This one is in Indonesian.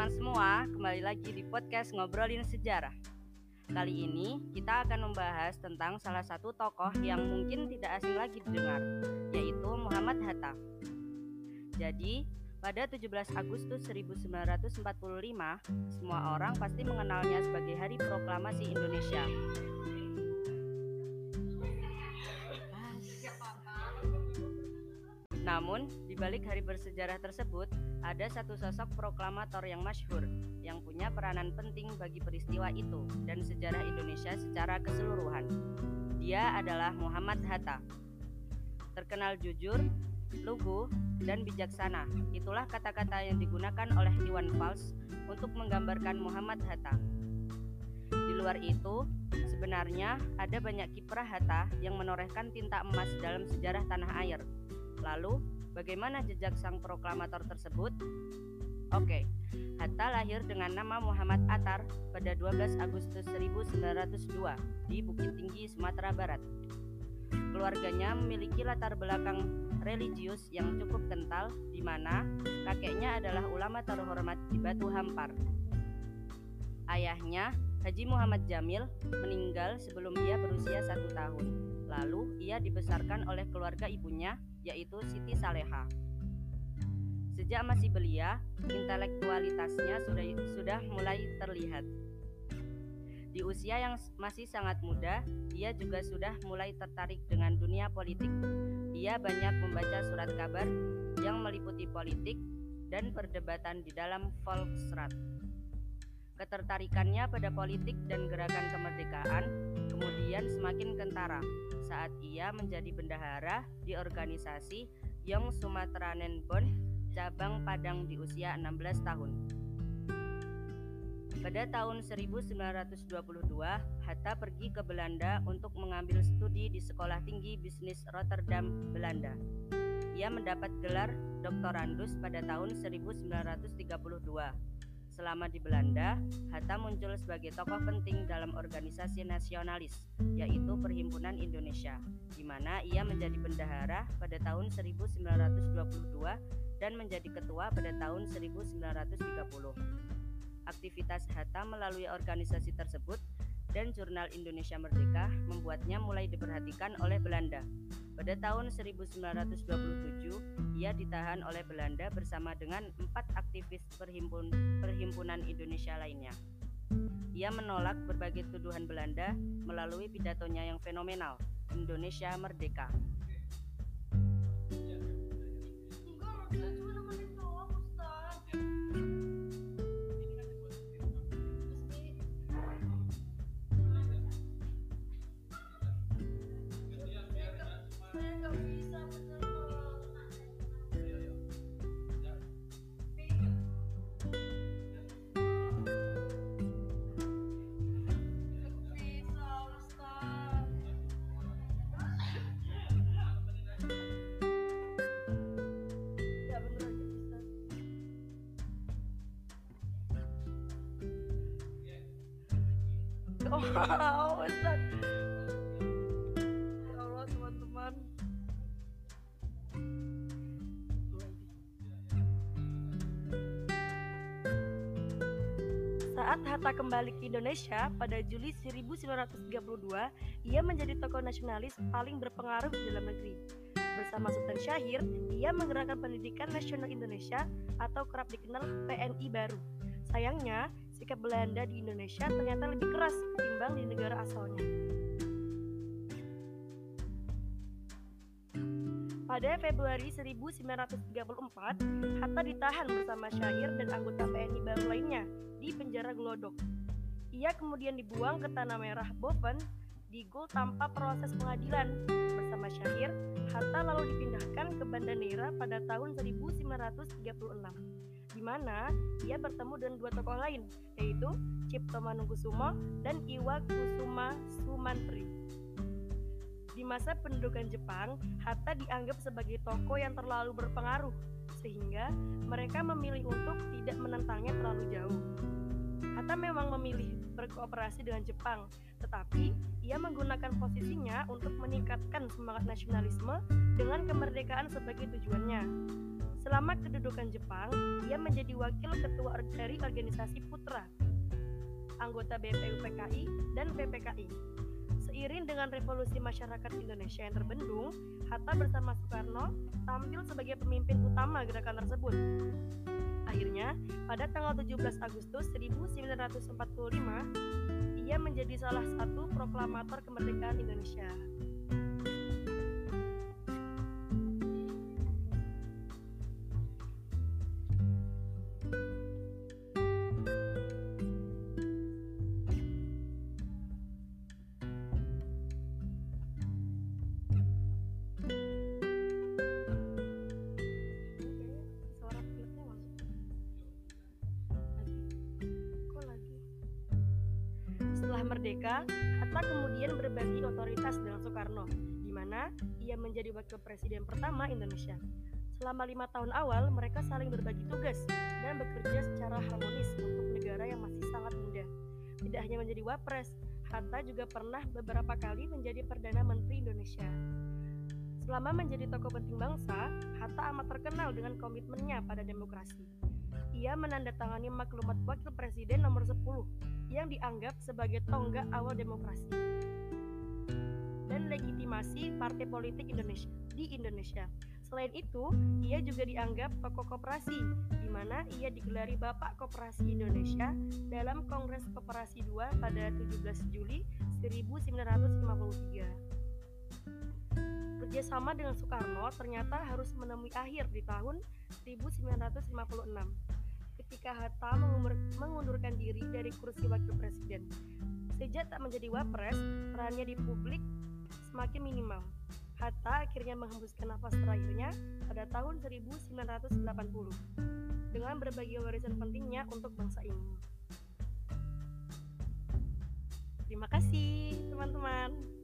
teman-teman semua, kembali lagi di podcast Ngobrolin Sejarah. Kali ini kita akan membahas tentang salah satu tokoh yang mungkin tidak asing lagi didengar, yaitu Muhammad Hatta. Jadi, pada 17 Agustus 1945, semua orang pasti mengenalnya sebagai Hari Proklamasi Indonesia. Namun, balik hari bersejarah tersebut, ada satu sosok proklamator yang masyhur yang punya peranan penting bagi peristiwa itu dan sejarah Indonesia secara keseluruhan. Dia adalah Muhammad Hatta. Terkenal jujur, lugu, dan bijaksana. Itulah kata-kata yang digunakan oleh Iwan Fals untuk menggambarkan Muhammad Hatta. Di luar itu, sebenarnya ada banyak kiprah Hatta yang menorehkan tinta emas dalam sejarah tanah air Lalu, bagaimana jejak sang proklamator tersebut? Oke, Hatta lahir dengan nama Muhammad Atar pada 12 Agustus 1902 di Bukit Tinggi, Sumatera Barat. Keluarganya memiliki latar belakang religius yang cukup kental di mana kakeknya adalah ulama terhormat di Batu Hampar. Ayahnya, Haji Muhammad Jamil, meninggal sebelum ia berusia satu tahun. Lalu ia dibesarkan oleh keluarga ibunya yaitu Siti Saleha. Sejak masih belia, intelektualitasnya sudah sudah mulai terlihat. Di usia yang masih sangat muda, ia juga sudah mulai tertarik dengan dunia politik. Ia banyak membaca surat kabar yang meliputi politik dan perdebatan di dalam Volksrat. Ketertarikannya pada politik dan gerakan kemerdekaan kemudian semakin kentara saat ia menjadi bendahara di organisasi Young Sumatranen Bond cabang Padang di usia 16 tahun. Pada tahun 1922, Hatta pergi ke Belanda untuk mengambil studi di Sekolah Tinggi Bisnis Rotterdam, Belanda. Ia mendapat gelar doktorandus pada tahun 1932 Selama di Belanda, Hatta muncul sebagai tokoh penting dalam organisasi nasionalis, yaitu Perhimpunan Indonesia, di mana ia menjadi bendahara pada tahun 1922 dan menjadi ketua pada tahun 1930. Aktivitas Hatta melalui organisasi tersebut dan Jurnal Indonesia Merdeka membuatnya mulai diperhatikan oleh Belanda. Pada tahun 1927, ia ditahan oleh Belanda bersama dengan empat aktivis perhimpun, perhimpunan Indonesia lainnya. Ia menolak berbagai tuduhan Belanda melalui pidatonya yang fenomenal, Indonesia Merdeka. Wow Ustaz ya Allah teman-teman Saat Hatta kembali ke Indonesia pada Juli 1932, ia menjadi tokoh nasionalis paling berpengaruh di dalam negeri. Bersama Sultan Syahir, ia menggerakkan pendidikan nasional Indonesia atau kerap dikenal PNI baru. Sayangnya, sikap Belanda di Indonesia ternyata lebih keras ketimbang di negara asalnya. Pada Februari 1934, Hatta ditahan bersama Syair dan anggota PNI baru lainnya di penjara Glodok. Ia kemudian dibuang ke Tanah Merah Boven di Gul tanpa proses pengadilan. Bersama Syahir, Hatta lalu dipindahkan ke Banda Neira pada tahun 1936 di mana ia bertemu dengan dua tokoh lain, yaitu Cipto Manungkusumo dan Iwa Kusuma Sumantri. Di masa pendudukan Jepang, Hatta dianggap sebagai tokoh yang terlalu berpengaruh, sehingga mereka memilih untuk tidak menentangnya terlalu jauh. Hatta memang memilih berkooperasi dengan Jepang, tetapi ia menggunakan posisinya untuk meningkatkan semangat nasionalisme dengan kemerdekaan sebagai tujuannya. Selama kedudukan Jepang, ia menjadi wakil ketua dari organisasi Putra, anggota BPU PKI dan PPKI. Seiring dengan revolusi masyarakat Indonesia yang terbendung, Hatta bersama Soekarno tampil sebagai pemimpin utama gerakan tersebut. Akhirnya, pada tanggal 17 Agustus 1945, ia menjadi salah satu proklamator kemerdekaan Indonesia. Setelah merdeka, Hatta kemudian berbagi otoritas dengan Soekarno, di mana ia menjadi wakil presiden pertama Indonesia. Selama lima tahun awal, mereka saling berbagi tugas dan bekerja secara harmonis untuk negara yang masih sangat muda. Tidak hanya menjadi wapres, Hatta juga pernah beberapa kali menjadi Perdana Menteri Indonesia. Selama menjadi tokoh penting bangsa, Hatta amat terkenal dengan komitmennya pada demokrasi. Ia menandatangani maklumat wakil presiden nomor 10 yang dianggap sebagai tonggak awal demokrasi dan legitimasi partai politik Indonesia di Indonesia. Selain itu, ia juga dianggap tokoh koperasi, di mana ia digelari Bapak Koperasi Indonesia dalam Kongres Koperasi II pada 17 Juli 1953. Kerjasama dengan Soekarno ternyata harus menemui akhir di tahun 1956 ketika Hatta mengundurkan diri dari kursi wakil presiden. Sejak tak menjadi wapres, perannya di publik semakin minimal. Hatta akhirnya menghembuskan nafas terakhirnya pada tahun 1980 dengan berbagi warisan pentingnya untuk bangsa ini. Terima kasih, teman-teman.